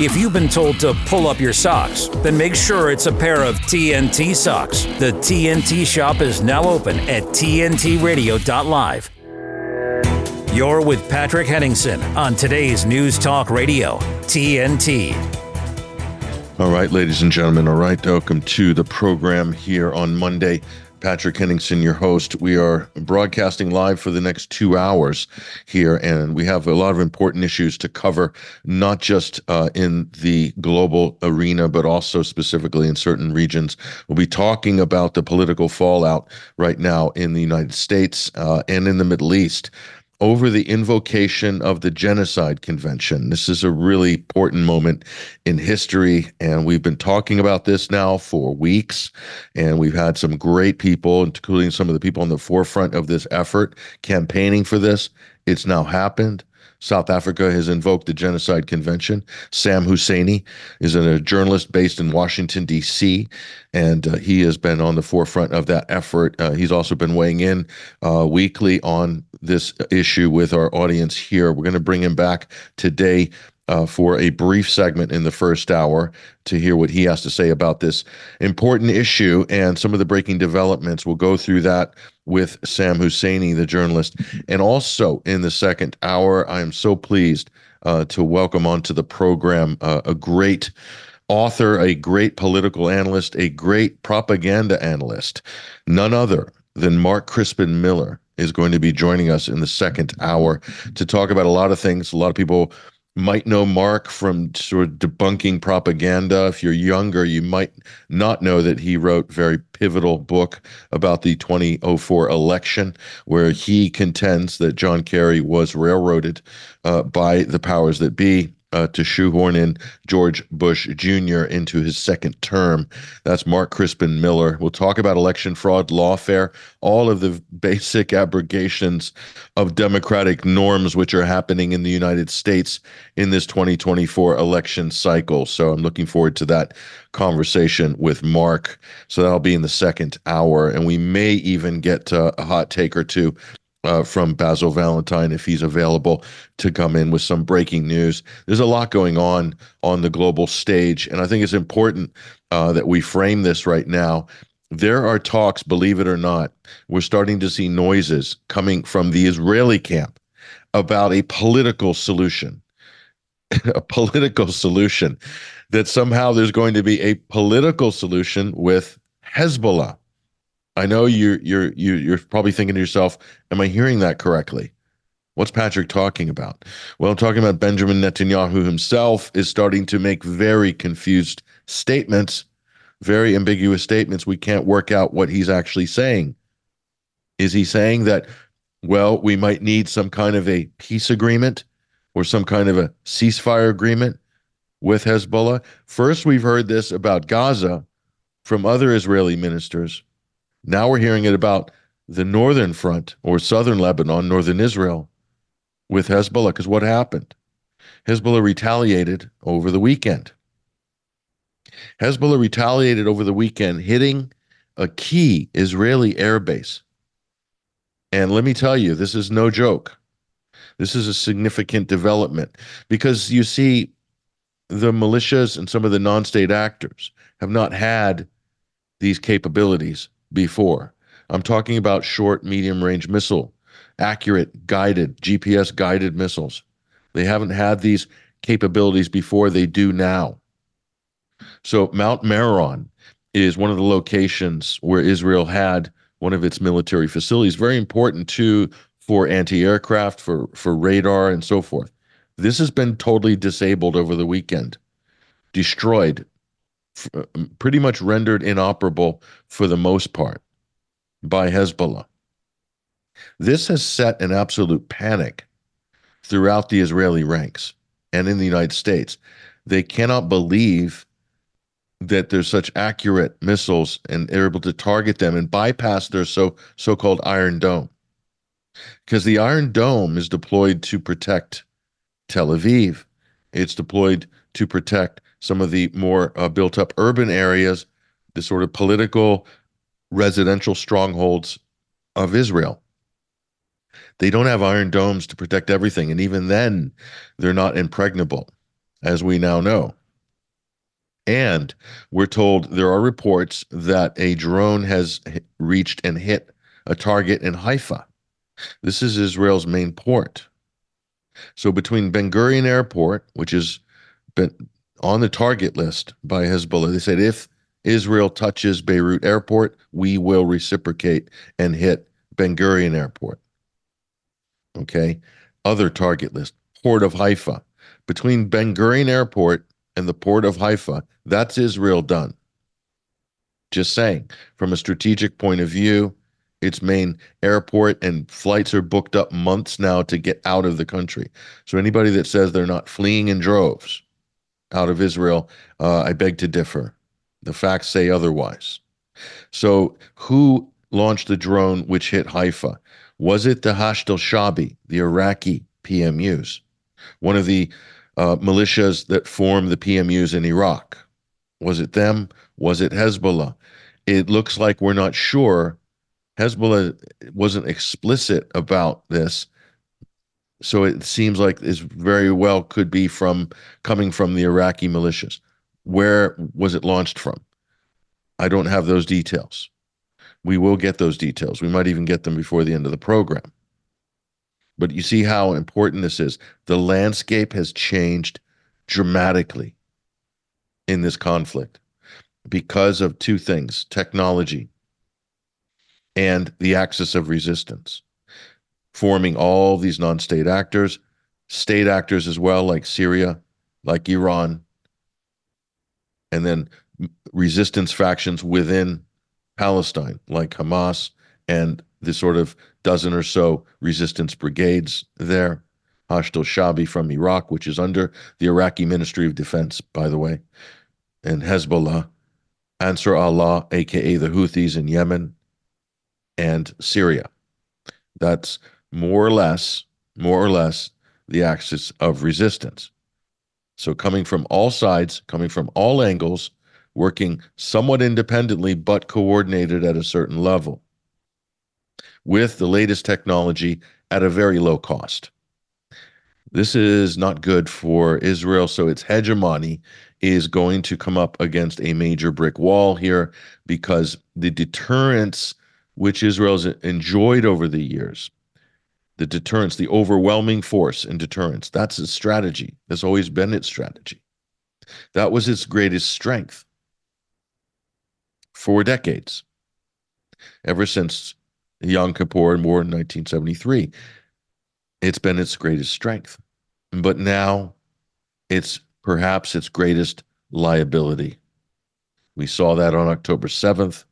If you've been told to pull up your socks, then make sure it's a pair of TNT socks. The TNT shop is now open at TNTRadio.live. You're with Patrick Henningsen on today's News Talk Radio, TNT. All right, ladies and gentlemen. All right, welcome to the program here on Monday. Patrick Henningsen, your host. We are broadcasting live for the next two hours here, and we have a lot of important issues to cover, not just uh, in the global arena, but also specifically in certain regions. We'll be talking about the political fallout right now in the United States uh, and in the Middle East over the invocation of the Genocide Convention. This is a really important moment in history, and we've been talking about this now for weeks. And we've had some great people, including some of the people on the forefront of this effort, campaigning for this. It's now happened. South Africa has invoked the Genocide Convention. Sam Husseini is a journalist based in Washington, D.C., and uh, he has been on the forefront of that effort. Uh, he's also been weighing in uh, weekly on this issue with our audience here. We're going to bring him back today uh, for a brief segment in the first hour to hear what he has to say about this important issue and some of the breaking developments. We'll go through that with Sam Husseini, the journalist. And also in the second hour, I am so pleased uh, to welcome onto the program uh, a great author, a great political analyst, a great propaganda analyst, none other than Mark Crispin Miller is going to be joining us in the second hour to talk about a lot of things. A lot of people might know Mark from sort of debunking propaganda. If you're younger, you might not know that he wrote a very pivotal book about the 2004 election, where he contends that John Kerry was railroaded uh, by the powers that be uh, to shoehorn in George Bush Jr. into his second term. That's Mark Crispin Miller. We'll talk about election fraud, lawfare, all of the basic abrogations of democratic norms which are happening in the United States in this 2024 election cycle. So I'm looking forward to that conversation with Mark. So that'll be in the second hour. And we may even get uh, a hot take or two uh, from Basil Valentine if he's available to come in with some breaking news. There's a lot going on on the global stage, and I think it's important uh, that we frame this right now. There are talks, believe it or not, we're starting to see noises coming from the Israeli camp about a political solution. a political solution that somehow there's going to be a political solution with Hezbollah. I know you're you're you're probably thinking to yourself, "Am I hearing that correctly?" What's Patrick talking about? Well, I'm talking about Benjamin Netanyahu himself is starting to make very confused statements, very ambiguous statements. We can't work out what he's actually saying. Is he saying that, well, we might need some kind of a peace agreement or some kind of a ceasefire agreement with Hezbollah? First, we've heard this about Gaza from other Israeli ministers. Now we're hearing it about the northern front or southern Lebanon, northern Israel with Hezbollah. Because what happened? Hezbollah retaliated over the weekend. Hezbollah retaliated over the weekend, hitting a key Israeli airbase. And let me tell you, this is no joke. This is a significant development because you see, the militias and some of the non state actors have not had these capabilities before. I'm talking about short, medium range missile, accurate, guided, GPS guided missiles. They haven't had these capabilities before, they do now. So, Mount Meron is one of the locations where Israel had one of its military facilities, very important too for anti aircraft, for, for radar, and so forth. This has been totally disabled over the weekend, destroyed, uh, pretty much rendered inoperable for the most part by Hezbollah. This has set an absolute panic throughout the Israeli ranks and in the United States. They cannot believe that there's such accurate missiles and they're able to target them and bypass their so so-called Iron Dome. Because the Iron Dome is deployed to protect Tel Aviv. It's deployed to protect some of the more uh, built up urban areas, the sort of political residential strongholds of Israel. They don't have iron domes to protect everything. And even then, they're not impregnable. as we now know. And we're told there are reports that a drone has reached and hit a target in Haifa. This is Israel's main port. So between Ben Gurion Airport, which has been on the target list by Hezbollah, they said if Israel touches Beirut Airport, we will reciprocate and hit Ben Gurion Airport. Okay. Other target list, Port of Haifa. Between Ben Gurion Airport and the Port of Haifa, that's Israel done. Just saying, from a strategic point of view, its main airport and flights are booked up months now to get out of the country. So anybody that says they're not fleeing in droves out of Israel, uh, I beg to differ. The facts say otherwise. So who launched the drone which hit Haifa? Was it the Hashd al-Shaabi, the Iraqi PMUs, one of the uh, militias that formed the PMUs in Iraq? Was it them? Was it Hezbollah? It looks like we're not sure Hezbollah wasn't explicit about this, so it seems like this very well could be from coming from the Iraqi militias. Where was it launched from? I don't have those details. We will get those details. We might even get them before the end of the program. But you see how important this is. The landscape has changed dramatically in this conflict because of two things technology and the axis of resistance, forming all these non state actors, state actors as well, like Syria, like Iran, and then resistance factions within Palestine, like Hamas and the sort of dozen or so resistance brigades there. Hashd al-Shaabi from Iraq, which is under the Iraqi Ministry of Defense, by the way, and Hezbollah, Ansar Allah, aka the Houthis in Yemen, and Syria. That's more or less, more or less the axis of resistance. So coming from all sides, coming from all angles, working somewhat independently but coordinated at a certain level with the latest technology at a very low cost. This is not good for Israel, so its hegemony is going to come up against a major brick wall here because the deterrence which Israel's enjoyed over the years, the deterrence, the overwhelming force in deterrence, that's its strategy. That's always been its strategy. That was its greatest strength for decades, ever since Yom Kippur and War in 1973. It's been its greatest strength. But now it's perhaps its greatest liability. We saw that on October 7th.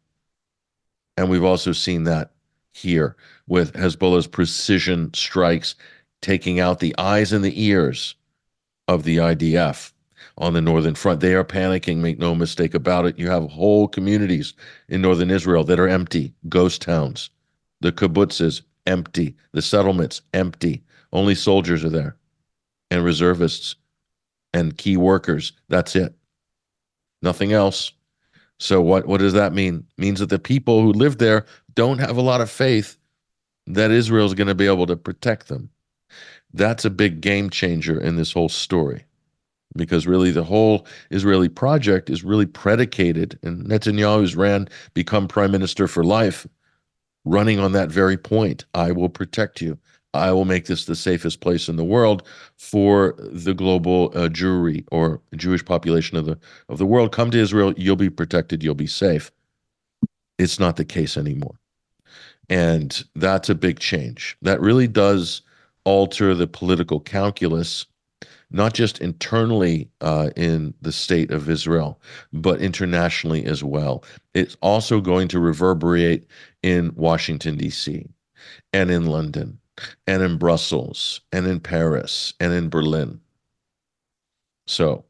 And we've also seen that here with Hezbollah's precision strikes taking out the eyes and the ears of the IDF on the northern front. They are panicking, make no mistake about it. You have whole communities in northern Israel that are empty, ghost towns. The kibbutzes, empty. The settlements, empty. Only soldiers are there and reservists and key workers. That's it. Nothing else. So what what does that mean? It means that the people who live there don't have a lot of faith that Israel is going to be able to protect them. That's a big game changer in this whole story. Because really the whole Israeli project is really predicated and Netanyahu's ran become prime minister for life running on that very point. I will protect you. I will make this the safest place in the world for the global uh, Jewry or Jewish population of the of the world. Come to Israel, you'll be protected, you'll be safe. It's not the case anymore, and that's a big change. That really does alter the political calculus, not just internally uh, in the state of Israel, but internationally as well. It's also going to reverberate in Washington D.C. and in London and in Brussels and in Paris and in Berlin. So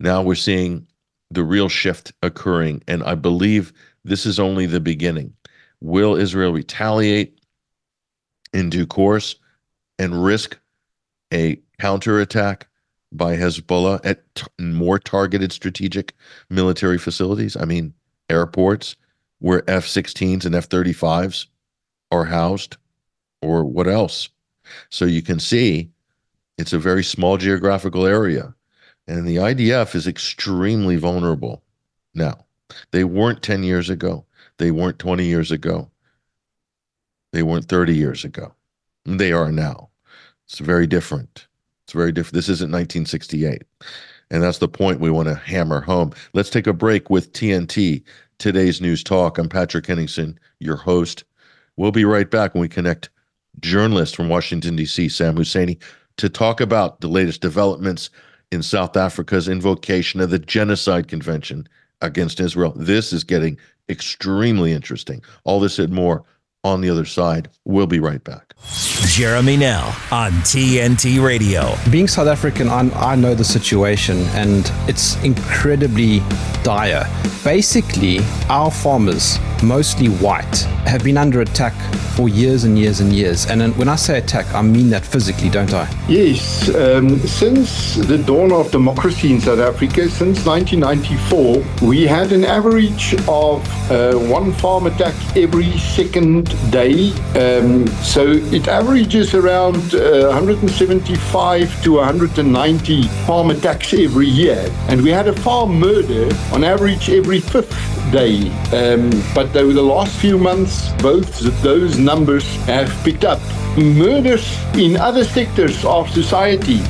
now we're seeing the real shift occurring. And I believe this is only the beginning. Will Israel retaliate in due course and risk a counterattack by Hezbollah at t- more targeted strategic military facilities? I mean, airports where F 16s and F 35s are housed or what else. So you can see it's a very small geographical area, And the IDF is extremely vulnerable now. They weren't 10 years ago. They weren't 20 years ago. They weren't 30 years ago. They are now. It's very different. It's very different. This isn't 1968. And that's the point we want to hammer home. Let's take a break with TNT, today's news talk. I'm Patrick Henningsen, your host. We'll be right back when we connect journalist from Washington, D.C., Sam Husseini, to talk about the latest developments in South Africa's invocation of the Genocide Convention against Israel. This is getting extremely interesting. All this and more on the other side. We'll be right back. Jeremy Nell on TNT Radio. Being South African, I'm, i know the situation and it's incredibly dire. Basically, our farmers, mostly white, have been under attack for years and years and years. And when I say attack, I mean that physically, don't I? Yes. Um, since the dawn of democracy in South Africa, since 1994, we had an average of uh, one farm attack every second day. Um, so it averages around uh, 175 to 190 farm attacks every year. And we had a farm murder on average every fifth day. Um, but over the last few months, both those numbers have picked up. Murders in other sectors of society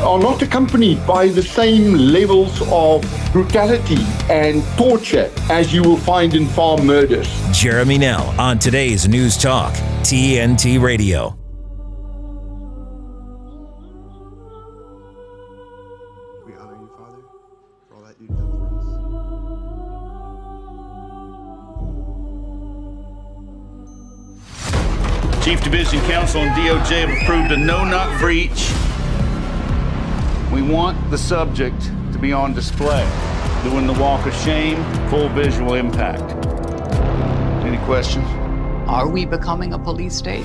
are not accompanied by the same levels of brutality and torture as you will find in farm murders. Jeremy Nell on today's News Talk, TNT Radio. We honor you, Father, for all that you've for us. Chief Division Counsel and DOJ have approved a no-knock breach we want the subject to be on display, doing the walk of shame, full visual impact. Any questions? Are we becoming a police state?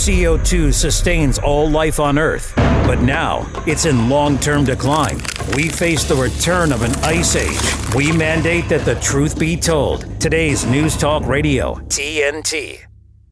CO2 sustains all life on Earth, but now it's in long term decline. We face the return of an ice age. We mandate that the truth be told. Today's News Talk Radio, TNT.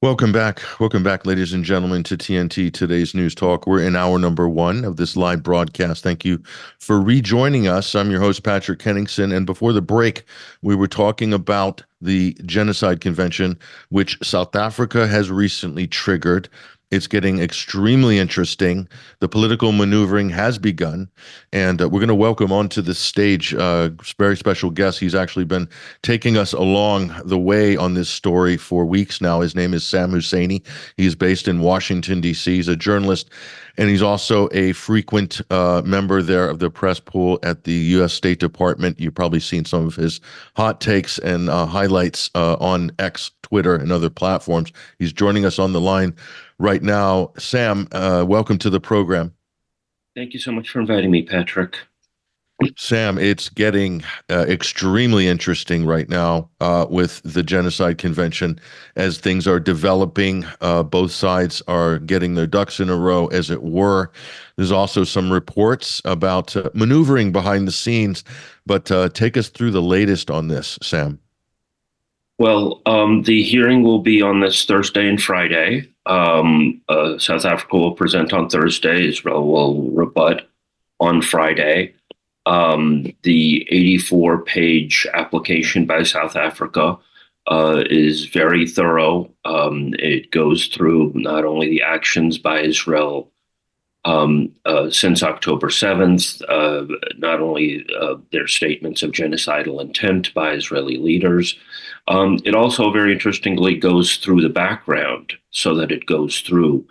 Welcome back. Welcome back, ladies and gentlemen, to TNT Today's News Talk. We're in hour number one of this live broadcast. Thank you for rejoining us. I'm your host, Patrick Henningsen. And before the break, we were talking about the Genocide Convention, which South Africa has recently triggered. It's getting extremely interesting. The political maneuvering has begun, and uh, we're going to welcome onto the stage a uh, very special guest. He's actually been taking us along the way on this story for weeks now. His name is Sam Husseini. He's based in Washington, D.C. He's a journalist, and he's also a frequent uh, member there of the press pool at the U.S. State Department. You've probably seen some of his hot takes and uh, highlights uh, on X, Twitter, and other platforms. He's joining us on the line right now. Sam, uh, welcome to the program. Thank you so much for inviting me, Patrick. Sam, it's getting uh, extremely interesting right now uh, with the Genocide Convention as things are developing. Uh, both sides are getting their ducks in a row, as it were. There's also some reports about uh, maneuvering behind the scenes, but uh, take us through the latest on this, Sam. Well, um, the hearing will be on this Thursday and Friday. Um, uh, South Africa will present on Thursday. Israel will rebut on Friday. Um, the 84 page application by South Africa uh, is very thorough. Um, it goes through not only the actions by Israel um, uh, since October 7th, uh, not only uh, their statements of genocidal intent by Israeli leaders, um, it also very interestingly goes through the background so that it goes through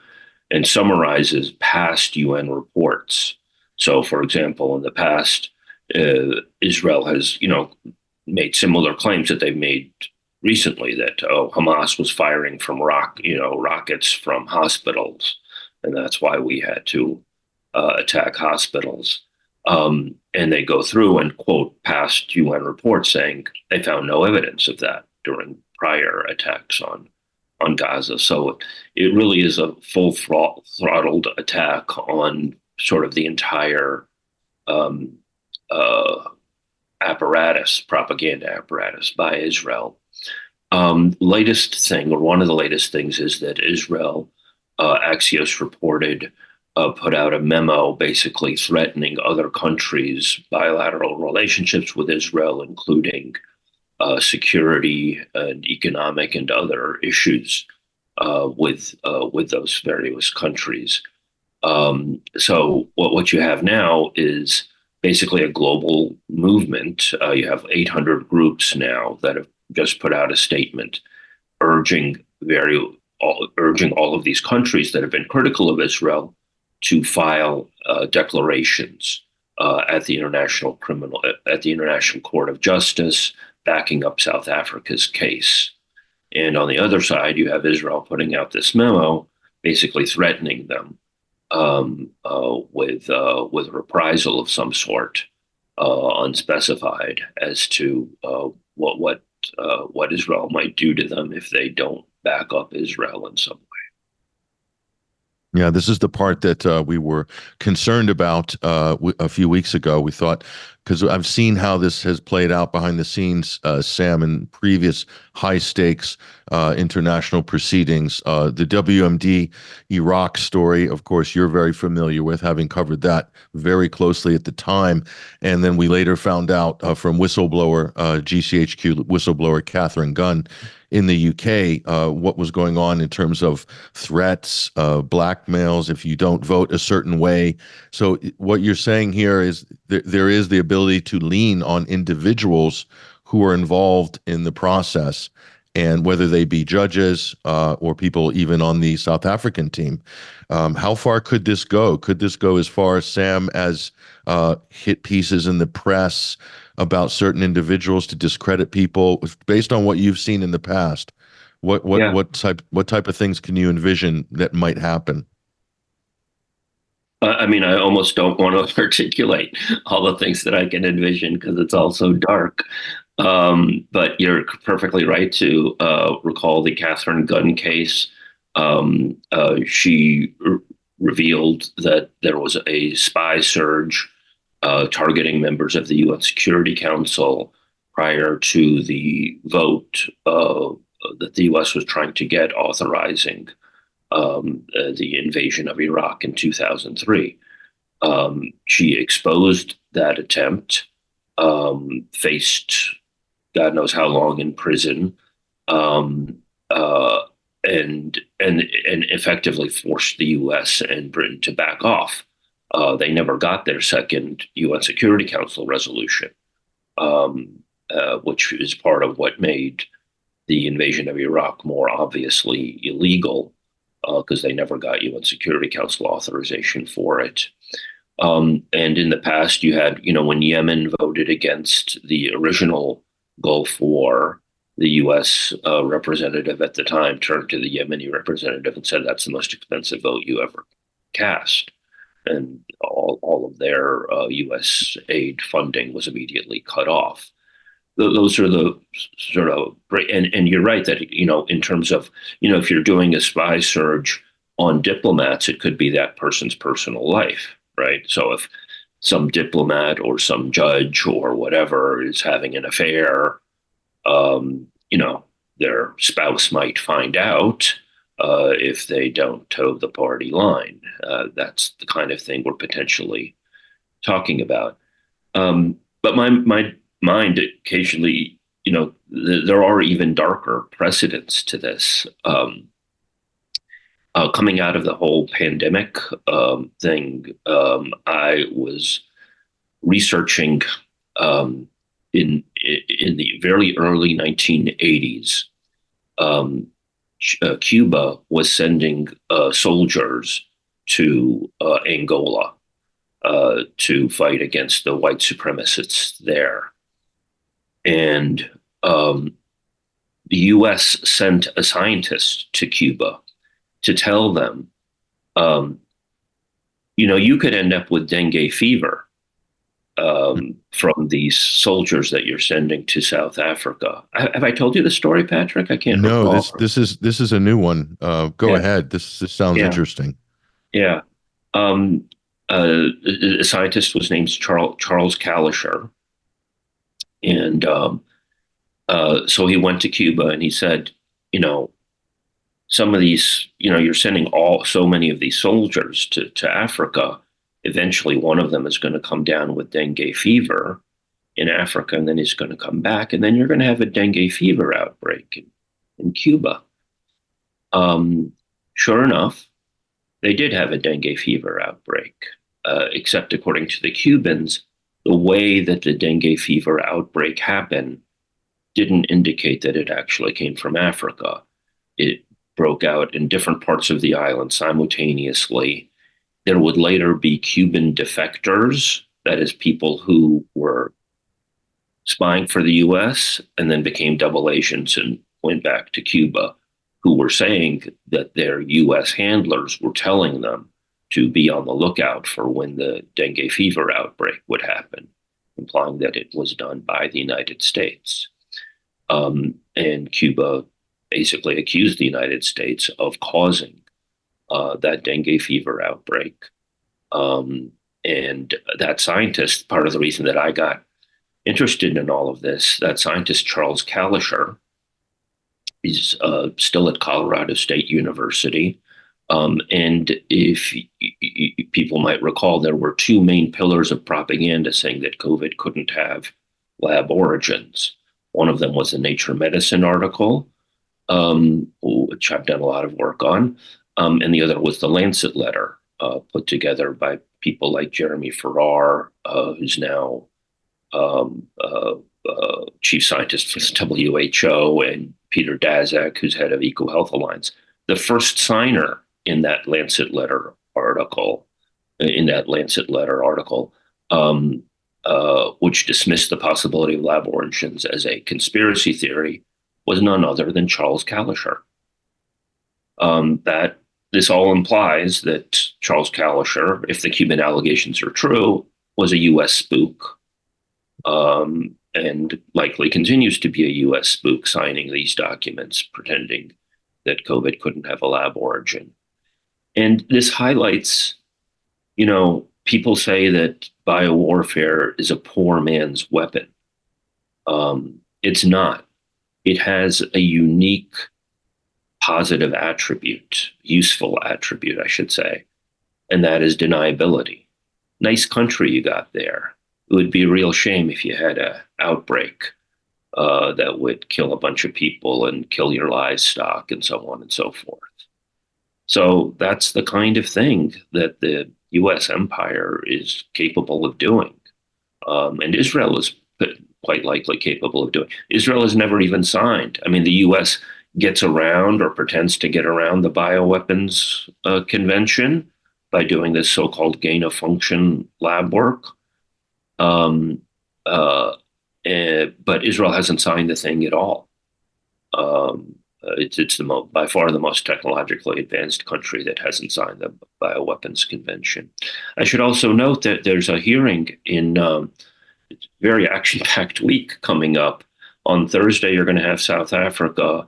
and summarizes past UN reports. So, for example, in the past, uh, Israel has, you know, made similar claims that they've made recently that oh, Hamas was firing from rock, you know, rockets from hospitals and that's why we had to uh, attack hospitals. Um, and they go through and quote past UN reports saying they found no evidence of that during prior attacks on on Gaza. So it really is a full throttled attack on sort of the entire um, uh, apparatus, propaganda apparatus by Israel. Um, latest thing, or one of the latest things, is that Israel uh, Axios reported, uh, put out a memo basically threatening other countries' bilateral relationships with Israel, including uh, security and economic and other issues uh, with uh, with those various countries. Um, so what what you have now is basically a global movement. Uh, you have 800 groups now that have just put out a statement urging very all, urging all of these countries that have been critical of Israel to file uh, declarations uh, at the international criminal at the International Court of Justice, backing up South Africa's case. And on the other side, you have Israel putting out this memo, basically threatening them um, uh, with uh, with reprisal of some sort, uh, unspecified, as to uh, what what what Israel might do to them if they don't back up Israel in some. Yeah, this is the part that uh, we were concerned about uh, w- a few weeks ago. We thought, because I've seen how this has played out behind the scenes, uh, Sam, in previous high stakes uh, international proceedings. Uh, the WMD Iraq story, of course, you're very familiar with, having covered that very closely at the time. And then we later found out uh, from whistleblower, GCHQ whistleblower Katharine Gun in the UK uh, what was going on in terms of threats, uh, blackmails, if you don't vote a certain way. So, what you're saying here is th- there is the ability to lean on individuals who are involved in the process. And whether they be judges uh, or people even on the South African team, um, how far could this go? Could this go as far, Sam, as uh, hit pieces in the press, about certain individuals to discredit people based on what you've seen in the past what what yeah. what type what type of things can you envision that might happen I mean, I almost don't want to articulate all the things that I can envision because it's all so dark. Um, but you're perfectly right to uh, recall the Katharine Gun case. Um, uh, she r- revealed that there was a spy surge uh, targeting members of the UN Security Council prior to the vote uh, that the US was trying to get authorizing um, uh, the invasion of Iraq in 2003. Um, she exposed that attempt, um, faced God knows how long in prison, um, uh, and and and effectively forced the U.S. and Britain to back off uh, they never got their second UN Security Council resolution, um, uh, which is part of what made the invasion of Iraq more obviously illegal because uh, they never got UN Security Council authorization for it. Um, and in the past, you had, you know, when Yemen voted against the original Gulf War, the U.S. Uh, representative at the time turned to the Yemeni representative and said, "That's the most expensive vote you ever cast." And all, all of their uh, U.S. aid funding was immediately cut off. Those are the sort of and and you're right that you know in terms of you know if you're doing a spy surge on diplomats, it could be that person's personal life, right? So if some diplomat or some judge or whatever is having an affair, um, you know, their spouse might find out uh, if they don't toe the party line. Uh, that's the kind of thing we're potentially talking about. Um, but my my mind occasionally you know, th- there are even darker precedents to this. Um, uh, coming out of the whole pandemic um, thing, um, I was researching um, in in the very early 1980s. Um, uh, Cuba was sending uh, soldiers to uh, Angola uh, to fight against the white supremacists there, and um, the U.S. sent a scientist to Cuba to tell them, um, you know, you could end up with dengue fever um, from these soldiers that you're sending to South Africa. Have I told you the story, Patrick? I can't. No, recall. this this is this is a new one. Uh, go Yeah. ahead. This this sounds Yeah. interesting. Yeah. Um, uh, a scientist was named Charles Charles Calisher, and um, uh, so he went to Cuba and he said, you know, some of these, you know, you're sending all so many of these soldiers to to Africa. Eventually, one of them is going to come down with dengue fever in Africa, and then he's going to come back, and then you're going to have a dengue fever outbreak in, in Cuba. Um, sure enough, they did have a dengue fever outbreak, uh, except according to the Cubans, the way that the dengue fever outbreak happened didn't indicate that it actually came from Africa. It broke out in different parts of the island simultaneously. There would later be Cuban defectors, that is, people who were spying for the US and then became double agents and went back to Cuba, who were saying that their US handlers were telling them to be on the lookout for when the dengue fever outbreak would happen, implying that it was done by the United States. Um, and Cuba basically accused the United States of causing uh, that dengue fever outbreak. Um, and that scientist, part of the reason that I got interested in all of this, that scientist, Charles Calisher, is uh, still at Colorado State University. Um, and if y- y- people might recall, there were two main pillars of propaganda saying that COVID couldn't have lab origins. One of them was a Nature Medicine article, um, which I've done a lot of work on, um, and the other was the Lancet letter uh, put together by people like Jeremy Farrar, uh, who's now um, uh, uh, chief scientist for the WHO, and Peter Daszak, who's head of EcoHealth Alliance. The first signer in that Lancet letter article, in that Lancet letter article, um, uh, which dismissed the possibility of lab origins as a conspiracy theory, was none other than Charles Calisher. Um, that this all implies that Charles Calisher, if the Cuban allegations are true, was a U.S. spook, um, and likely continues to be a U.S. spook signing these documents, pretending that COVID couldn't have a lab origin. And this highlights, you know, people say that biowarfare is a poor man's weapon. Um, it's not. It has a unique positive attribute, useful attribute, I should say, and that is deniability. Nice country you got there. It would be a real shame if you had a outbreak uh, that would kill a bunch of people and kill your livestock and so on and so forth. So that's the kind of thing that the U.S. empire is capable of doing, um, and Israel is quite likely capable of doing. Israel has never even signed. I mean, the U.S. gets around or pretends to get around the bioweapons uh, convention by doing this so-called gain of function lab work. Um, uh, eh, but Israel hasn't signed the thing at all. Um, uh, it's it's the mo- by far the most technologically advanced country that hasn't signed the bioweapons convention. I should also note that there's a hearing in um, very action-packed week coming up. On Thursday, you're going to have South Africa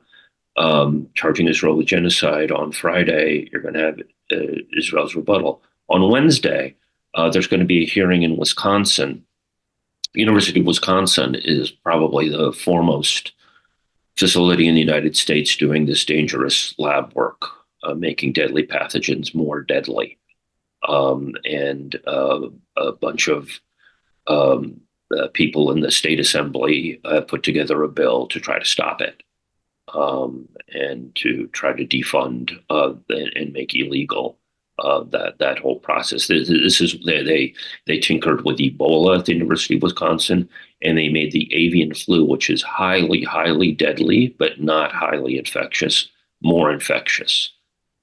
um, charging Israel with genocide. On Friday, you're going to have uh, Israel's rebuttal. On Wednesday, uh, there's going to be a hearing in Wisconsin. The University of Wisconsin is probably the foremost facility in the United States doing this dangerous lab work, uh, making deadly pathogens more deadly. Um, and uh, a bunch of um, the people in the state assembly uh, put together a bill to try to stop it um, and to try to defund uh, and, and, make illegal uh, that that whole process. This, this is they, they, they tinkered with Ebola at the University of Wisconsin, and they made the avian flu, which is highly highly deadly but not highly infectious, more infectious.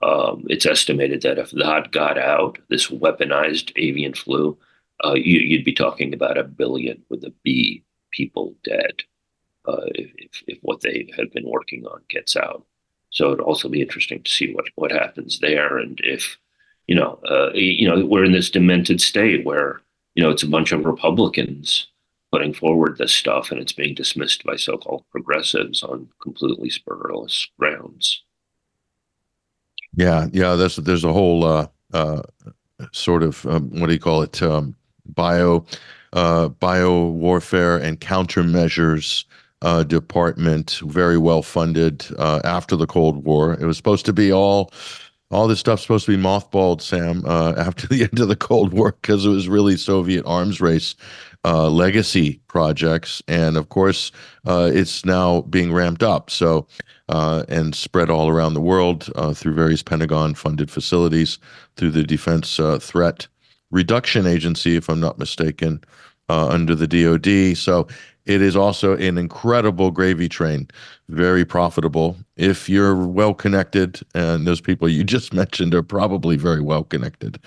Um, it's estimated that if that got out, this weaponized avian flu, uh, you, would be talking about a billion with a B people dead uh, if, if, what they have been working on gets out. So it'd also be interesting to see what, what happens there and if, you know, uh, you know, we're in this demented state where, you know, it's a bunch of Republicans putting forward this stuff and it's being dismissed by so-called progressives on completely spurious grounds. Yeah, yeah. There's there's a whole uh, uh, sort of um, what do you call it? Um, bio uh, bio warfare and countermeasures uh, department, very well funded uh, after the Cold War. It was supposed to be all all this stuff's supposed to be mothballed, Sam, uh, after the end of the Cold War because it was really Soviet arms race uh, legacy projects, and of course, uh, it's now being ramped up. So. Uh, and spread all around the world uh, through various Pentagon-funded facilities, through the Defense uh, Threat Reduction Agency, if I'm not mistaken, under the DoD. So it is also an incredible gravy train, very profitable. If you're well connected, and those people you just mentioned are probably very well connected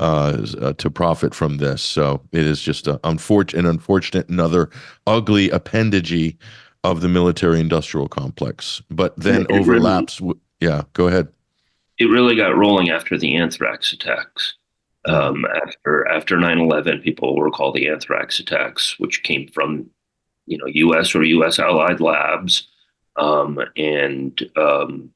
uh, uh, to profit from this. So it is just a unfortunate, an unfortunate, another ugly appendage of the military-industrial complex. But then it overlaps. Really, yeah, go ahead. It really got rolling after the anthrax attacks. Um, after after 9/11, people recall the anthrax attacks, which came from you know, U.S. or U.S. allied labs, um, and um,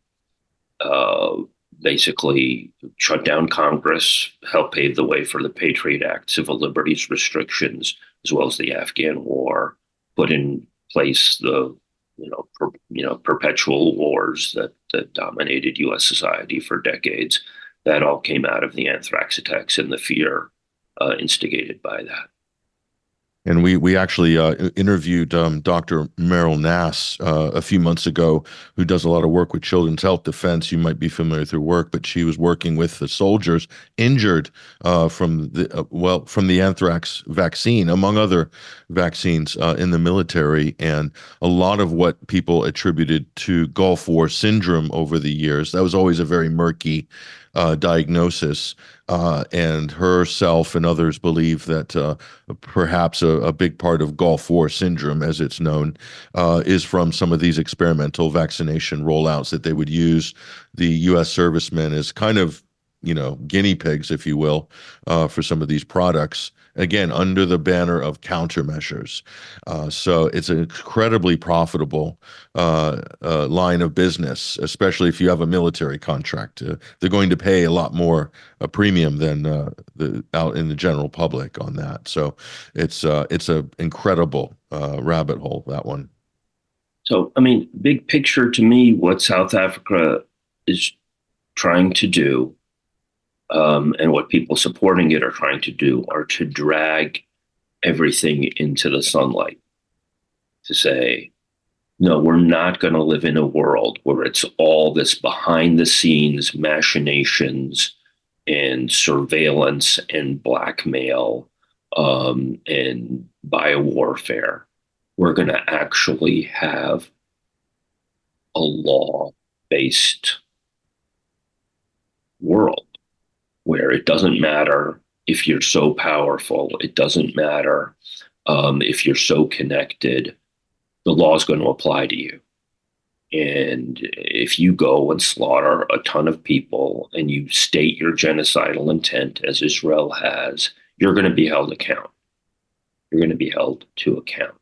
uh, basically shut down Congress, help pave the way for the Patriot Act, civil liberties restrictions, as well as the Afghan War, put in place the you know per, you know perpetual wars that that dominated U.S. society for decades. That all came out of the anthrax attacks and the fear uh, instigated by that and we we actually uh, interviewed um, Dr. Meryl Nass uh, a few months ago, who does a lot of work with Children's Health Defense. You might be familiar with her work, but she was working with the soldiers injured uh, from the uh, well from the anthrax vaccine, among other vaccines uh, in the military, and a lot of what people attributed to Gulf War syndrome over the years. That was always a very murky uh, diagnosis. Uh, and herself and others believe that uh, perhaps a, a, big part of Gulf War syndrome, as it's known, uh, is from some of these experimental vaccination rollouts that they would use the U.S. servicemen as kind of, you know, guinea pigs, if you will, uh, for some of these products again under the banner of countermeasures. Uh, so it's an incredibly profitable uh, uh, line of business, especially if you have a military contract. Uh, they're going to pay a lot more a premium than uh, the out in the general public on that. So it's uh, it's an incredible rabbit hole that one. So I mean, big picture to me, what South Africa is trying to do um, and what people supporting it are trying to do are to drag everything into the sunlight to say, no, we're not going to live in a world where it's all this behind the scenes machinations and surveillance and blackmail um, and biowarfare. We're going to actually have a law based world where it doesn't matter if you're so powerful, it doesn't matter um, if you're so connected, the law is going to apply to you. And if you go and slaughter a ton of people and you state your genocidal intent, as Israel has, you're going to be held account. You're going to be held to account.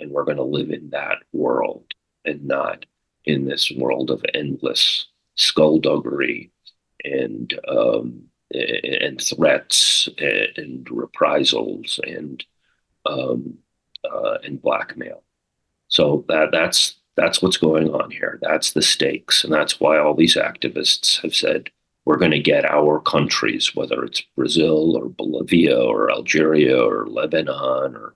And we're going to live in that world and not in this world of endless skullduggery and um, and threats and reprisals and um, uh, and blackmail. So that that's that's what's going on here. That's the stakes, and that's why all these activists have said we're going to get our countries, whether it's Brazil or Bolivia or Algeria or Lebanon or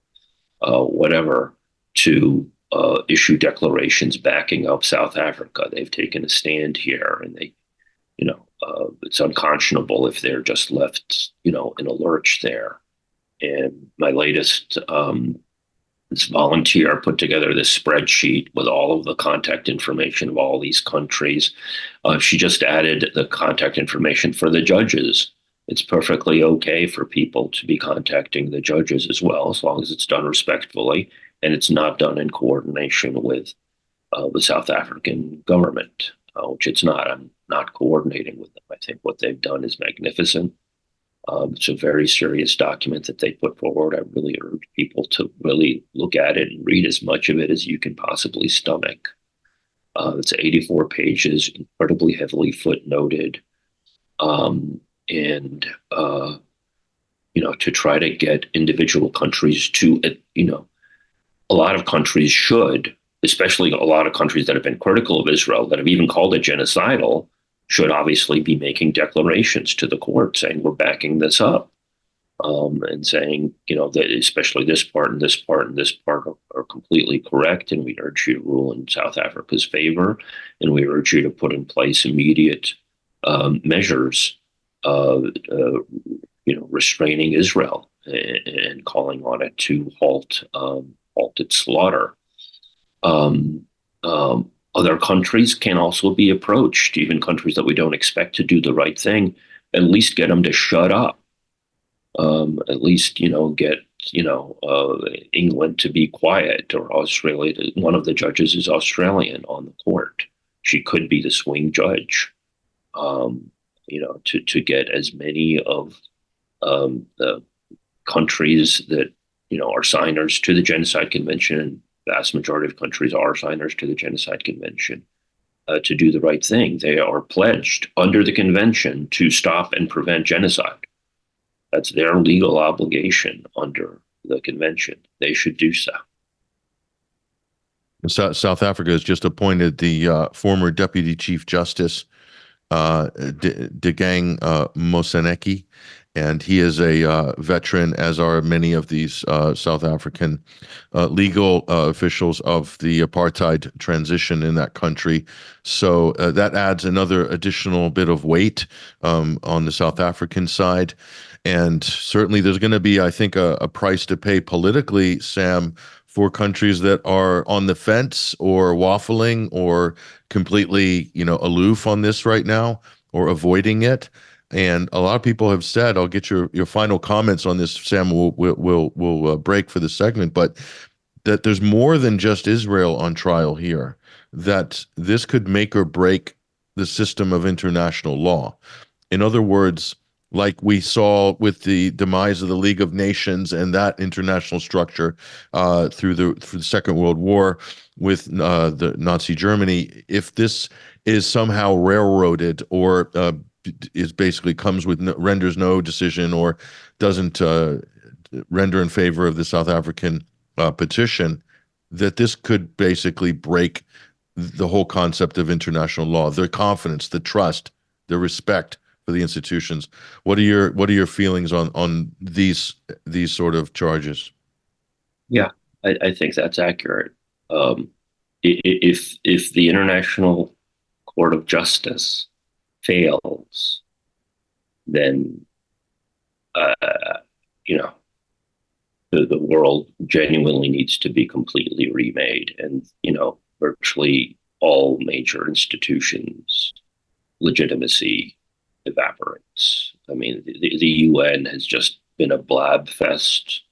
uh, whatever to uh, issue declarations backing up South Africa. They've taken a stand here, and they, you know, uh, it's unconscionable if they're just left, you know, in a lurch there. And my latest um, this volunteer put together this spreadsheet with all of the contact information of all these countries. Uh, she just added the contact information for the judges. It's perfectly okay for people to be contacting the judges as well, as long as it's done respectfully and it's not done in coordination with uh, the South African government, which it's not. I'm not coordinating with them. I think what they've done is magnificent. Um, it's a very serious document that they put forward. I really urge people to really look at it and read as much of it as you can possibly stomach. Uh, it's 84 pages, incredibly heavily footnoted, um, and uh, you know to try to get individual countries to uh, you know a lot of countries should, especially a lot of countries that have been critical of Israel that have even called it genocidal should obviously be making declarations to the court saying we're backing this up um, and saying, you know, that especially this part and this part and this part are, are, completely correct. And we urge you to rule in South Africa's favor. And we urge you to put in place immediate um, measures, uh, you know, restraining Israel and, and, calling on it to halt, um, halt its slaughter. Um, um other countries can also be approached, even countries that we don't expect to do the right thing, at least get them to shut up. Um, at least, you know, get, you know, uh, England to be quiet or Australia. To, one of the judges is Australian on the court. She could be the swing judge, um, you know, to, to get as many of um, the countries that, you know, are signers to the Genocide Convention vast majority of countries are signers to the Genocide Convention, uh, to do the right thing. They are pledged under the convention to stop and prevent genocide. That's their legal obligation under the convention. They should do so. South Africa has just appointed the uh, former Deputy Chief Justice uh, Dikgang uh, Moseneke and he is a uh, veteran, as are many of these uh, South African uh, legal uh, officials of the apartheid transition in that country. So uh, that adds another additional bit of weight um, on the South African side. And certainly there's going to be, I think, a, a price to pay politically, Sam, for countries that are on the fence or waffling or completely, you know, aloof on this right now or avoiding it. And a lot of people have said, I'll get your, your final comments on this, Sam. We'll, we'll, we'll, uh, break for the segment, but that there's more than just Israel on trial here, that this could make or break the system of international law. In other words, like we saw with the demise of the League of Nations and that international structure uh, through the through the Second World War with uh, the Nazi Germany, if this is somehow railroaded or uh, is basically comes with no, renders no decision or doesn't uh, render in favor of the South African uh, petition, that this could basically break the whole concept of international law, the confidence, the trust, the respect for the institutions. What are your what are your feelings on on these these sort of charges? Yeah, I, I think that's accurate. Um, if if the International Court of Justice fails, then uh, you know the, the world genuinely needs to be completely remade, and you know virtually all major institutions legitimacy evaporates. I mean, the, the UN has just been a blab fest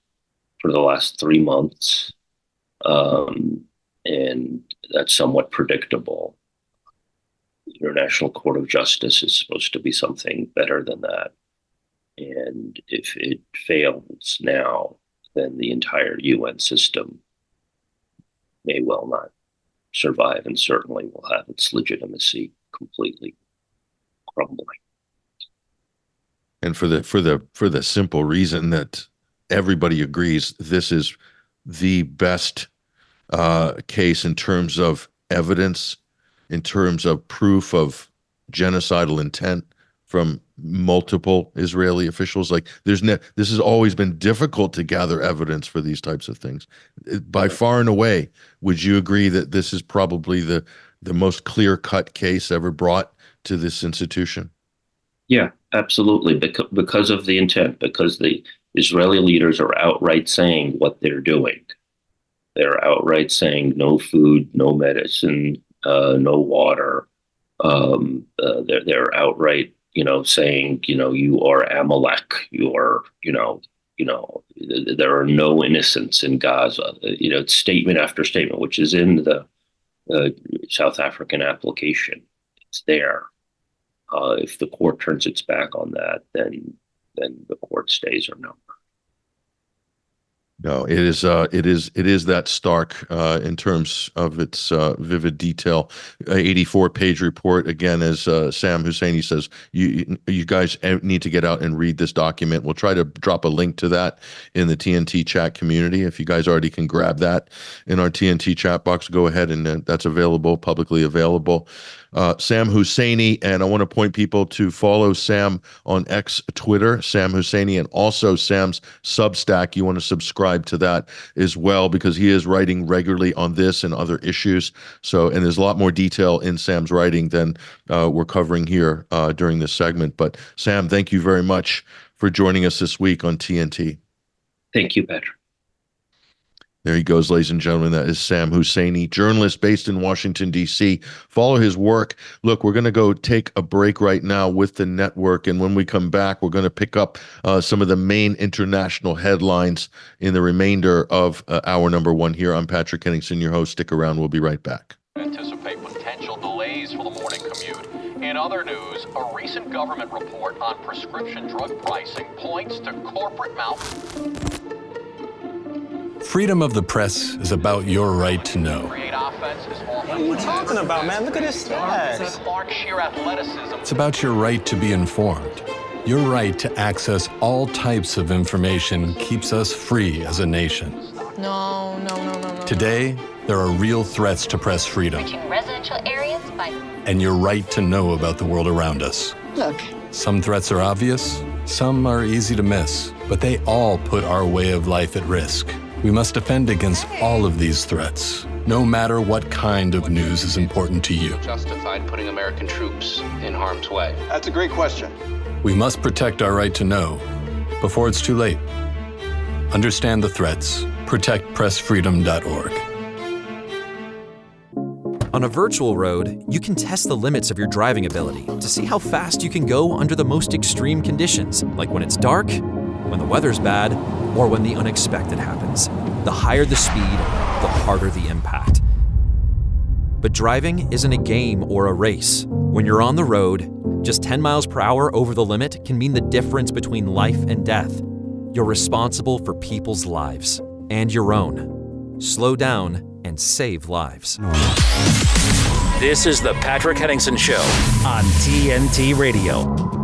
for the last three months, um, and that's somewhat predictable. International Court of Justice is supposed to be something better than that. And if it fails now, then the entire UN system may well not survive and certainly will have its legitimacy completely crumbling. And for the for the for the simple reason that everybody agrees this is the best uh, case in terms of evidence in terms of proof of genocidal intent from multiple Israeli officials? Like, there's ne- this has always been difficult to gather evidence for these types of things. By far and away, would you agree that this is probably the the most clear cut case ever brought to this institution? Yeah, absolutely. Because because of the intent, because the Israeli leaders are outright saying what they're doing. They're outright saying no food, no medicine, uh, no water. Um, uh, they're they're outright, you know, saying, you know, you are Amalek. You are, you know, you know, there are no innocents in Gaza. You know, statement after statement, which is in the uh, South African application. It's there. Uh, if the court turns its back on that, then then the court stays or numbered. No, it is. Uh, it is. It is that stark uh, in terms of its uh, vivid detail. Eighty-four page report again, as uh, Sam Husseini says. You you guys need to get out and read this document. We'll try to drop a link to that in the TNT chat community. If you guys already can grab that in our TNT chat box, go ahead and uh, that's available, publicly available uh, Sam Husseini. And I want to point people to follow Sam on X Twitter, Sam Husseini, and also Sam's Substack. You want to subscribe to that as well because he is writing regularly on this and other issues. So, and there's a lot more detail in Sam's writing than uh, we're covering here uh, during this segment. But Sam, thank you very much for joining us this week on TNT. Thank you, Patrick. There he goes, ladies and gentlemen. That is Sam Husseini, journalist based in Washington, D.C. Follow his work. Look, we're going to go take a break right now with the network. And when we come back, we're going to pick up uh, some of the main international headlines in the remainder of uh, hour number one here. I'm Patrick Henningsen, your host. Stick around. We'll be right back. Anticipate potential delays for the morning commute. In other news, a recent government report on prescription drug pricing points to corporate mouth. Freedom of the press is about your right to know. What are you talking about, man? Look at his stats. It's about your right to be informed. Your right to access all types of information keeps us free as a nation. No, no, no, no, no. Today, there are real threats to press freedom. Residential areas by. And your right to know about the world around us. Look. Some threats are obvious, some are easy to miss, but they all put our way of life at risk. We must defend against all of these threats, no matter what kind of news is important to you. Justified putting American troops in harm's way? That's a great question. We must protect our right to know before it's too late. Understand the threats. ProtectPressFreedom.org. On a virtual road, you can test the limits of your driving ability to see how fast you can go under the most extreme conditions, like when it's dark, when the weather's bad, or when the unexpected happens. The higher the speed, the harder the impact. But driving isn't a game or a race. When you're on the road, just 10 miles per hour over the limit can mean the difference between life and death. You're responsible for people's lives and your own. Slow down and save lives. This is the Patrick Henningsen Show on TNT Radio.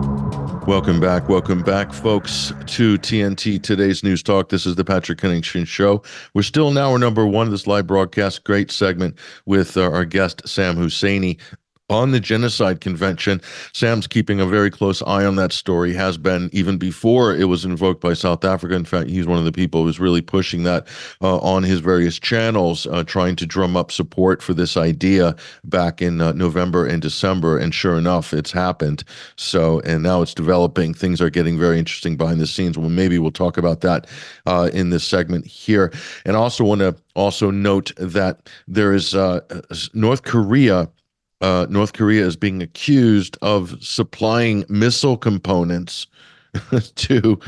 Welcome back. Welcome back, folks, to TNT Today's News Talk. This is the Patrick Henningsen Show. We're still in hour number one of this live broadcast. Great segment with uh, our guest, Sam Husseini on the genocide convention. Sam's keeping a very close eye on that story, has been even before it was invoked by South Africa. In fact, he's one of the people who's really pushing that uh, on his various channels, uh, trying to drum up support for this idea back in uh, November and December. And sure enough, it's happened. So, and now it's developing. Things are getting very interesting behind the scenes. Well, maybe we'll talk about that uh, in this segment here. And I also want to also note that there is uh, North Korea uh, North Korea is being accused of supplying missile components to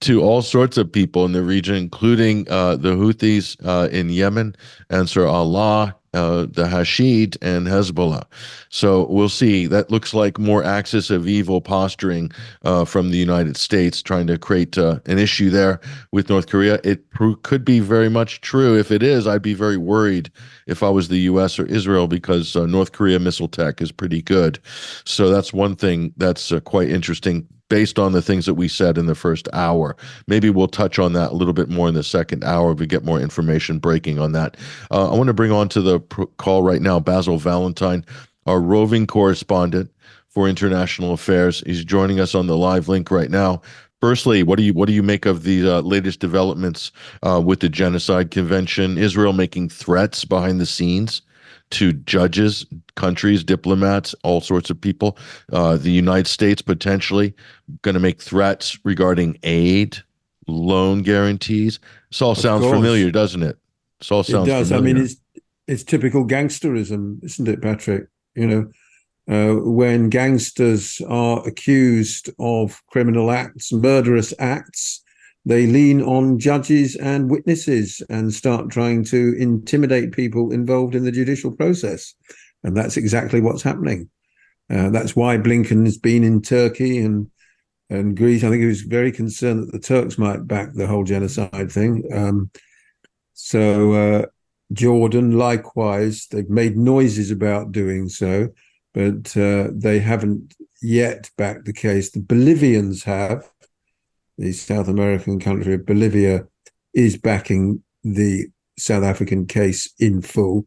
to all sorts of people in the region, including uh, the Houthis uh, in Yemen, Ansar Allah, uh, the Hashid, and Hezbollah. So we'll see. That looks like more axis of evil posturing uh, from the United States, trying to create uh, an issue there with North Korea. It could be very much true. If it is, I'd be very worried if I was the U.S. or Israel because uh, North Korea missile tech is pretty good. So that's one thing that's uh, quite interesting based on the things that we said in the first hour. Maybe we'll touch on that a little bit more in the second hour if we get more information breaking on that. Uh, I want to bring on to the call right now Basil Valentine, our roving correspondent for International Affairs. He's joining us on the live link right now. Firstly, what do you what do you make of the uh, latest developments uh, with the Genocide Convention? Israel making threats behind the scenes to judges, countries, diplomats, all sorts of people. Uh, the United States potentially going to make threats regarding aid, loan guarantees. This all sounds familiar, doesn't it? This all sounds. It does. Familiar. I mean, it's it's typical gangsterism, isn't it, Patrick? You know, uh, when gangsters are accused of criminal acts, murderous acts, they lean on judges and witnesses and start trying to intimidate people involved in the judicial process. And that's exactly what's happening. Uh, that's why Blinken has been in Turkey and and Greece. I think he was very concerned that the Turks might back the whole genocide thing. Um, so uh, Jordan, likewise, they've made noises about doing so, but uh, they haven't yet backed the case. The Bolivians have. The South American country of Bolivia is backing the South African case in full.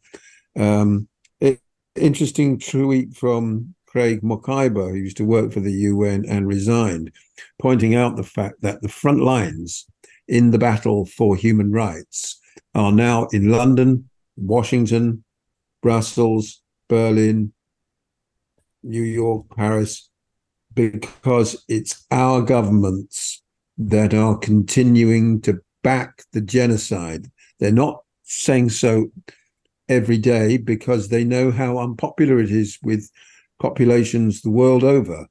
Um, it, interesting tweet from Craig Mokhiba, who used to work for the UN and resigned, pointing out the fact that the front lines in the battle for human rights are now in London, Washington, Brussels, Berlin, New York, Paris, because it's our governments that are continuing to back the genocide. They're not saying so every day because they know how unpopular it is with populations the world over.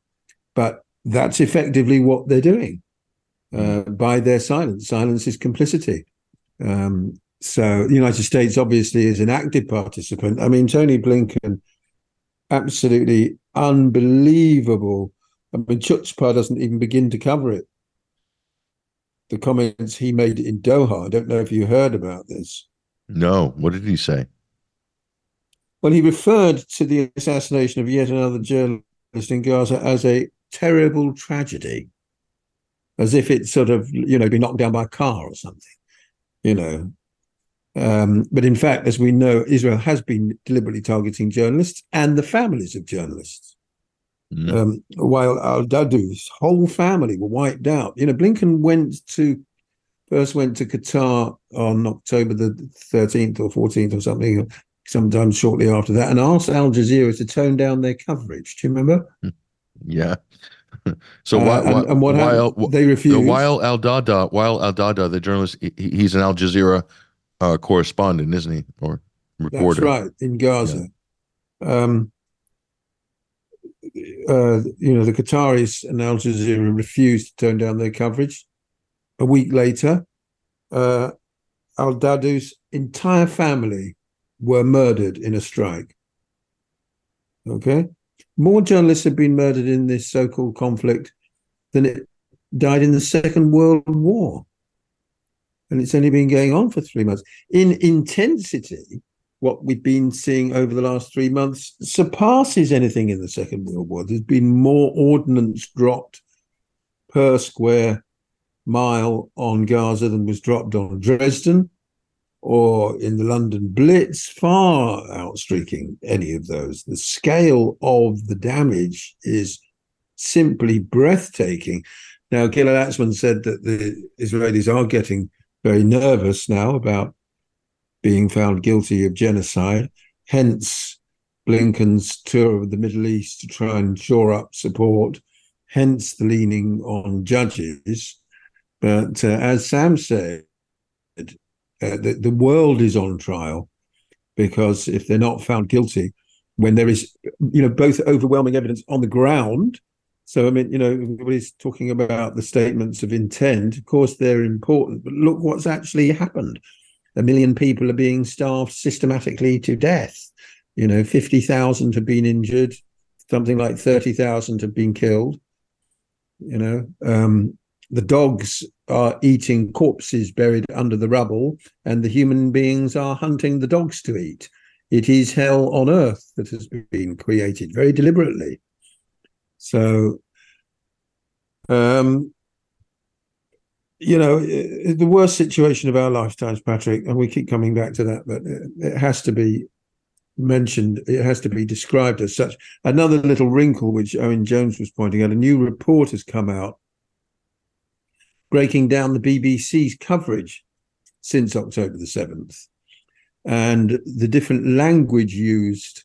But that's effectively what they're doing uh, by their silence. Silence is complicity. Um, so the United States obviously is an active participant. I mean, Tony Blinken, absolutely unbelievable. I mean, chutzpah doesn't even begin to cover it. The comments he made in Doha. I don't know if you heard about this. No. What did he say? Well, he referred to the assassination of yet another journalist in Gaza as a terrible tragedy, as if it's sort of, you know, been knocked down by a car or something, you know. Um, but in fact, as we know, Israel has been deliberately targeting journalists and the families of journalists. Mm. Um, Wael Al Dahdouh's whole family were wiped out. You know, Blinken went to first went to Qatar on October the 13th or 14th or something, sometime shortly after that, and asked Al Jazeera to tone down their coverage. Do you remember? Yeah. So Uh, and- why, and what while, happened? They refused. Wael Al Dahdouh, Wael Al Dahdouh, the journalist, he, he's an Al Jazeera uh, correspondent, isn't he, or reporter? That's right in Gaza. Um, uh, you know, the Qataris and Al Jazeera refused to tone down their coverage. A week later, uh, Al Dahdouh's entire family were murdered in a strike. Okay, more journalists have been murdered in this so-called conflict than it died in the Second World War, and it's only been going on for three months. In intensity, what we've been seeing over the last three months surpasses anything in the Second World War. There's been more ordnance dropped per square mile on Gaza than was dropped on Dresden or in the London Blitz, far outstreaking any of those. The scale of the damage is simply breathtaking. Now, Gilad Atzmon said that the Israelis are getting very nervous now about being found guilty of genocide. Hence, Blinken's tour of the Middle East to try and shore up support. Hence, the leaning on judges. But uh, as Sam said, uh, the, the world is on trial because if they're not found guilty, when there is, you know, both overwhelming evidence on the ground. So, I mean, you know, everybody's talking about the statements of intent. Of course, they're important, but look what's actually happened a million people are being starved systematically to death. You know, 50,000 have been injured, something like 30,000 have been killed. You know, um, the dogs are eating corpses buried under the rubble, and the human beings are hunting the dogs to eat. It is hell on earth that has been created very deliberately. So, um, you know, eh, eh, the worst situation of our lifetimes, Patrick, and we keep coming back to that, but it- it has to be mentioned, it has to be described as such. Another little wrinkle, which Owen Jones was pointing out, a new report has come out breaking down the BBC's coverage since October the 7th and the different language used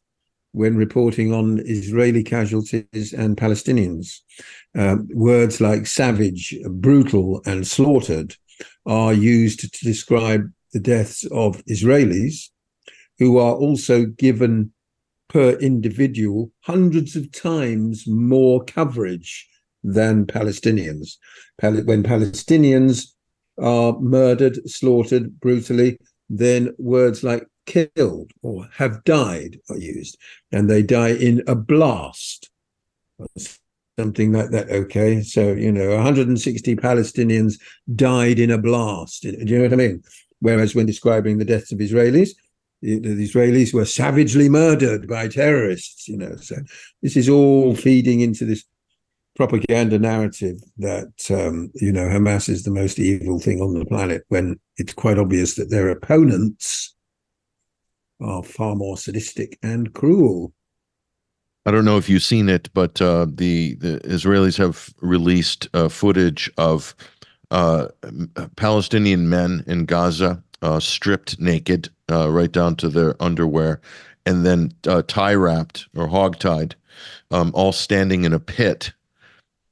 when reporting on Israeli casualties and Palestinians. Um, words like savage, brutal, and slaughtered are used to describe the deaths of Israelis who are also given per individual hundreds of times more coverage than Palestinians. When Palestinians are murdered, slaughtered brutally, then words like killed or have died are used, and they die in a blast, something like that. Okay, so you know, 160 Palestinians died in a blast. Do you know what I mean? Whereas when describing the deaths of Israelis, the, the Israelis were savagely murdered by terrorists. You know, so this is all feeding into this propaganda narrative that um, you know Hamas is the most evil thing on the planet when it's quite obvious that their opponents are far more sadistic and cruel. I don't know if you've seen it, but uh, the the Israelis have released uh, footage of uh, Palestinian men in Gaza uh, stripped naked, uh, right down to their underwear, and then uh, tie wrapped or hog tied, um, all standing in a pit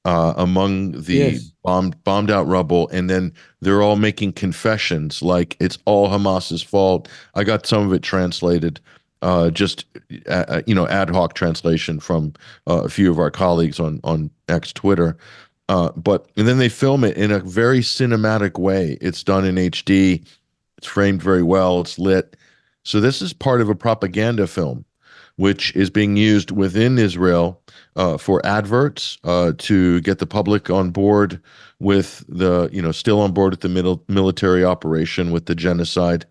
uh, among the yes. bombed bombed out rubble, and then they're all making confessions like it's all Hamas's fault. I got some of it translated, uh, just uh, uh you know ad hoc translation from uh, a few of our colleagues on on X Twitter. Uh, but and then they film it in a very cinematic way. It's done in HD. It's framed very well. It's lit. So this is part of a propaganda film which is being used within Israel uh, for adverts uh, to get the public on board with the, you know, still on board with the middle military operation with the genocide.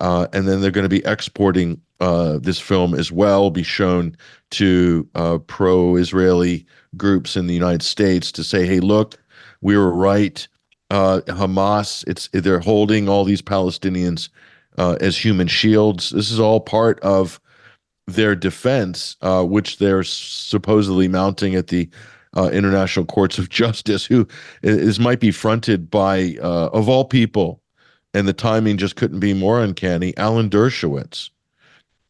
Uh, and then they're going to be exporting uh, this film as well, be shown to uh, pro Israeli groups in the United States to say, hey, look, we were right. Uh, Hamas, it's they're holding all these Palestinians as human shields. This is all part of their defense, uh, which they're supposedly mounting at the uh, international courts of justice, who is might be fronted by, uh, of all people, and the timing just couldn't be more uncanny. Alan Dershowitz,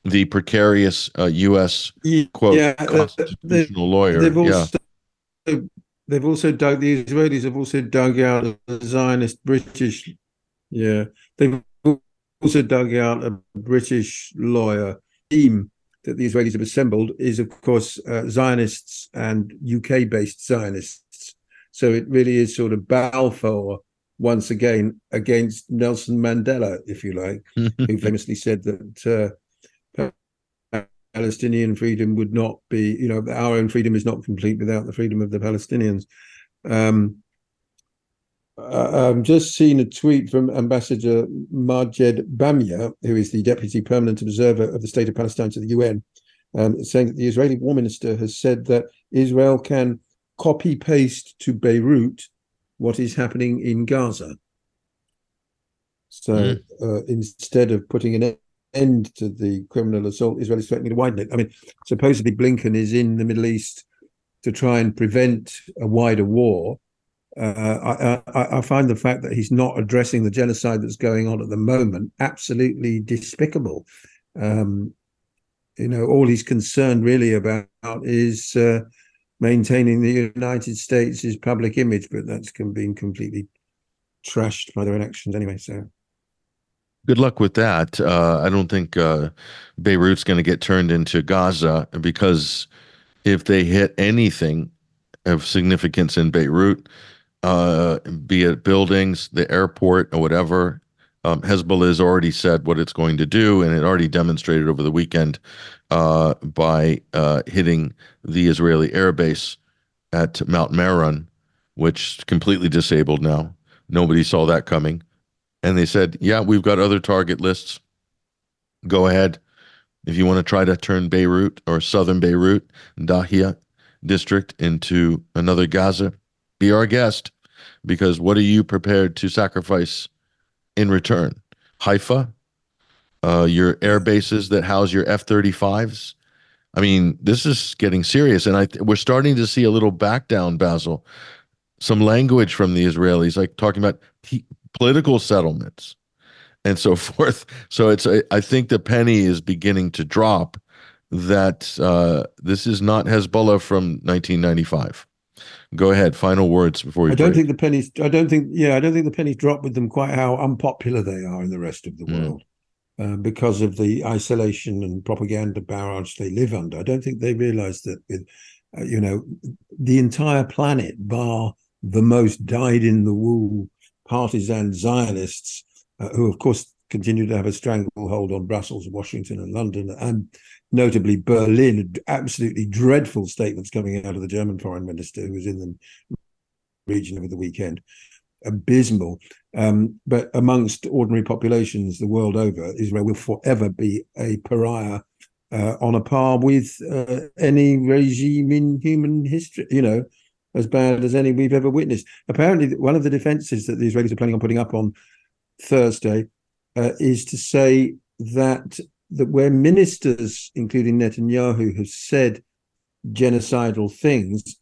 the precarious U.S. Uh, quote yeah, uh, constitutional they, lawyer. They've also, yeah. they've also dug the Israelis have also dug out a Zionist British. Yeah, they've also dug out a British lawyer team that the Israelis have assembled is, of course, uh, Zionists and UK based Zionists. So it really is sort of Balfour once again against Nelson Mandela, if you like, who famously said that uh, Palestinian freedom would not be, you know, our own freedom is not complete without the freedom of the Palestinians. Um, I've just seen a tweet from Ambassador Majed Bamia, who is the Deputy Permanent Observer of the State of Palestine to the UN, um, saying that the Israeli War Minister has said that Israel can copy paste to Beirut what is happening in Gaza. So mm. uh, instead of putting an end to the criminal assault, Israel is threatening to widen it. I mean, supposedly Blinken is in the Middle East to try and prevent a wider war uh, I, I, find the fact that he's not addressing the genocide that's going on at the moment absolutely despicable. Um, you know, all he's concerned really about is uh, maintaining the United States' public image, but that's been completely trashed by their own actions anyway. So. Good luck with that. Uh, I don't think uh, Beirut's going to get turned into Gaza because if they hit anything of significance in Beirut, uh, be it buildings, the airport, or whatever. Um, Hezbollah has already said what it's going to do, and it already demonstrated over the weekend uh, by uh, hitting the Israeli airbase at Mount Meron, which is completely disabled now. Nobody saw that coming. And they said, yeah, we've got other target lists. Go ahead. If you want to try to turn Beirut or southern Beirut, Dahia district into another Gaza, be our guest because what are you prepared to sacrifice in return? Haifa, uh, your air bases that house your F 35s. I mean, this is getting serious. And I we're starting to see a little back down, Basil, some language from the Israelis, like talking about political settlements and so forth. So it's, I think the penny is beginning to drop that uh, this is not Hezbollah from 1995. Go ahead. Final words before you. I don't break. think the pennies. I don't think. Yeah, I don't think the pennies drop with them quite how unpopular they are in the rest of the Mm. world uh, because of the isolation and propaganda barrage they live under. I don't think they realise that with, uh, you know, the entire planet, bar the most dyed-in-the-wool partisan Zionists, uh, who of course continue to have a stranglehold on Brussels, Washington, and London, and notably Berlin. Absolutely dreadful statements coming out of the German foreign minister, who was in the region over the weekend. Abysmal. Um, but amongst ordinary populations the world over, Israel will forever be a pariah uh, on a par with uh, any regime in human history, you know, as bad as any we've ever witnessed. Apparently, one of the defenses that the Israelis are planning on putting up on Thursday uh, is to say that that where ministers, including Netanyahu, have said genocidal things,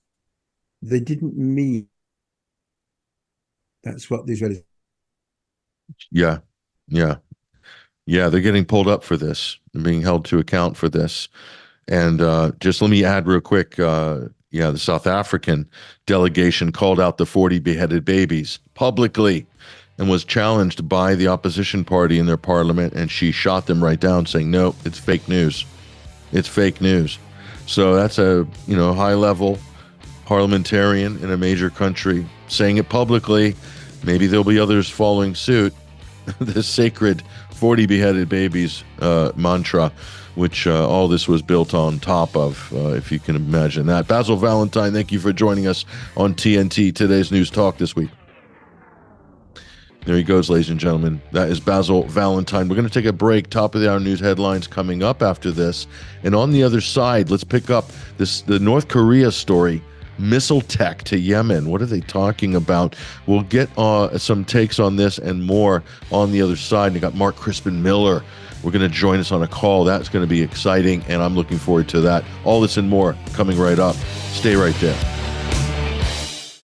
they didn't mean. That's what the Israelis. Yeah, yeah, yeah. They're getting pulled up for this. They're being held to account for this. And uh, just let me add real quick. Uh, yeah, the South African delegation called out the 40 beheaded babies publicly and was challenged by the opposition party in their parliament. And she shot them right down, saying, "No, it's fake news. It's fake news." So that's a you know high level parliamentarian in a major country saying it publicly. Maybe there'll be others following suit. the sacred 40 beheaded babies uh, mantra, which uh, all this was built on top of, uh, if you can imagine that. Basil Valentine, thank you for joining us on TNT, today's news talk this week. There he goes, ladies and gentlemen. That is Basil Valentine. We're going to take a break. Top of the hour news headlines coming up after this. And on the other side, let's pick up this the North Korea story. Missile tech to Yemen. What are they talking about? We'll get uh, some takes on this and more on the other side. We got Mark Crispin Miller. We're going to join us on a call. That's going to be exciting, and I'm looking forward to that. All this and more coming right up. Stay right there.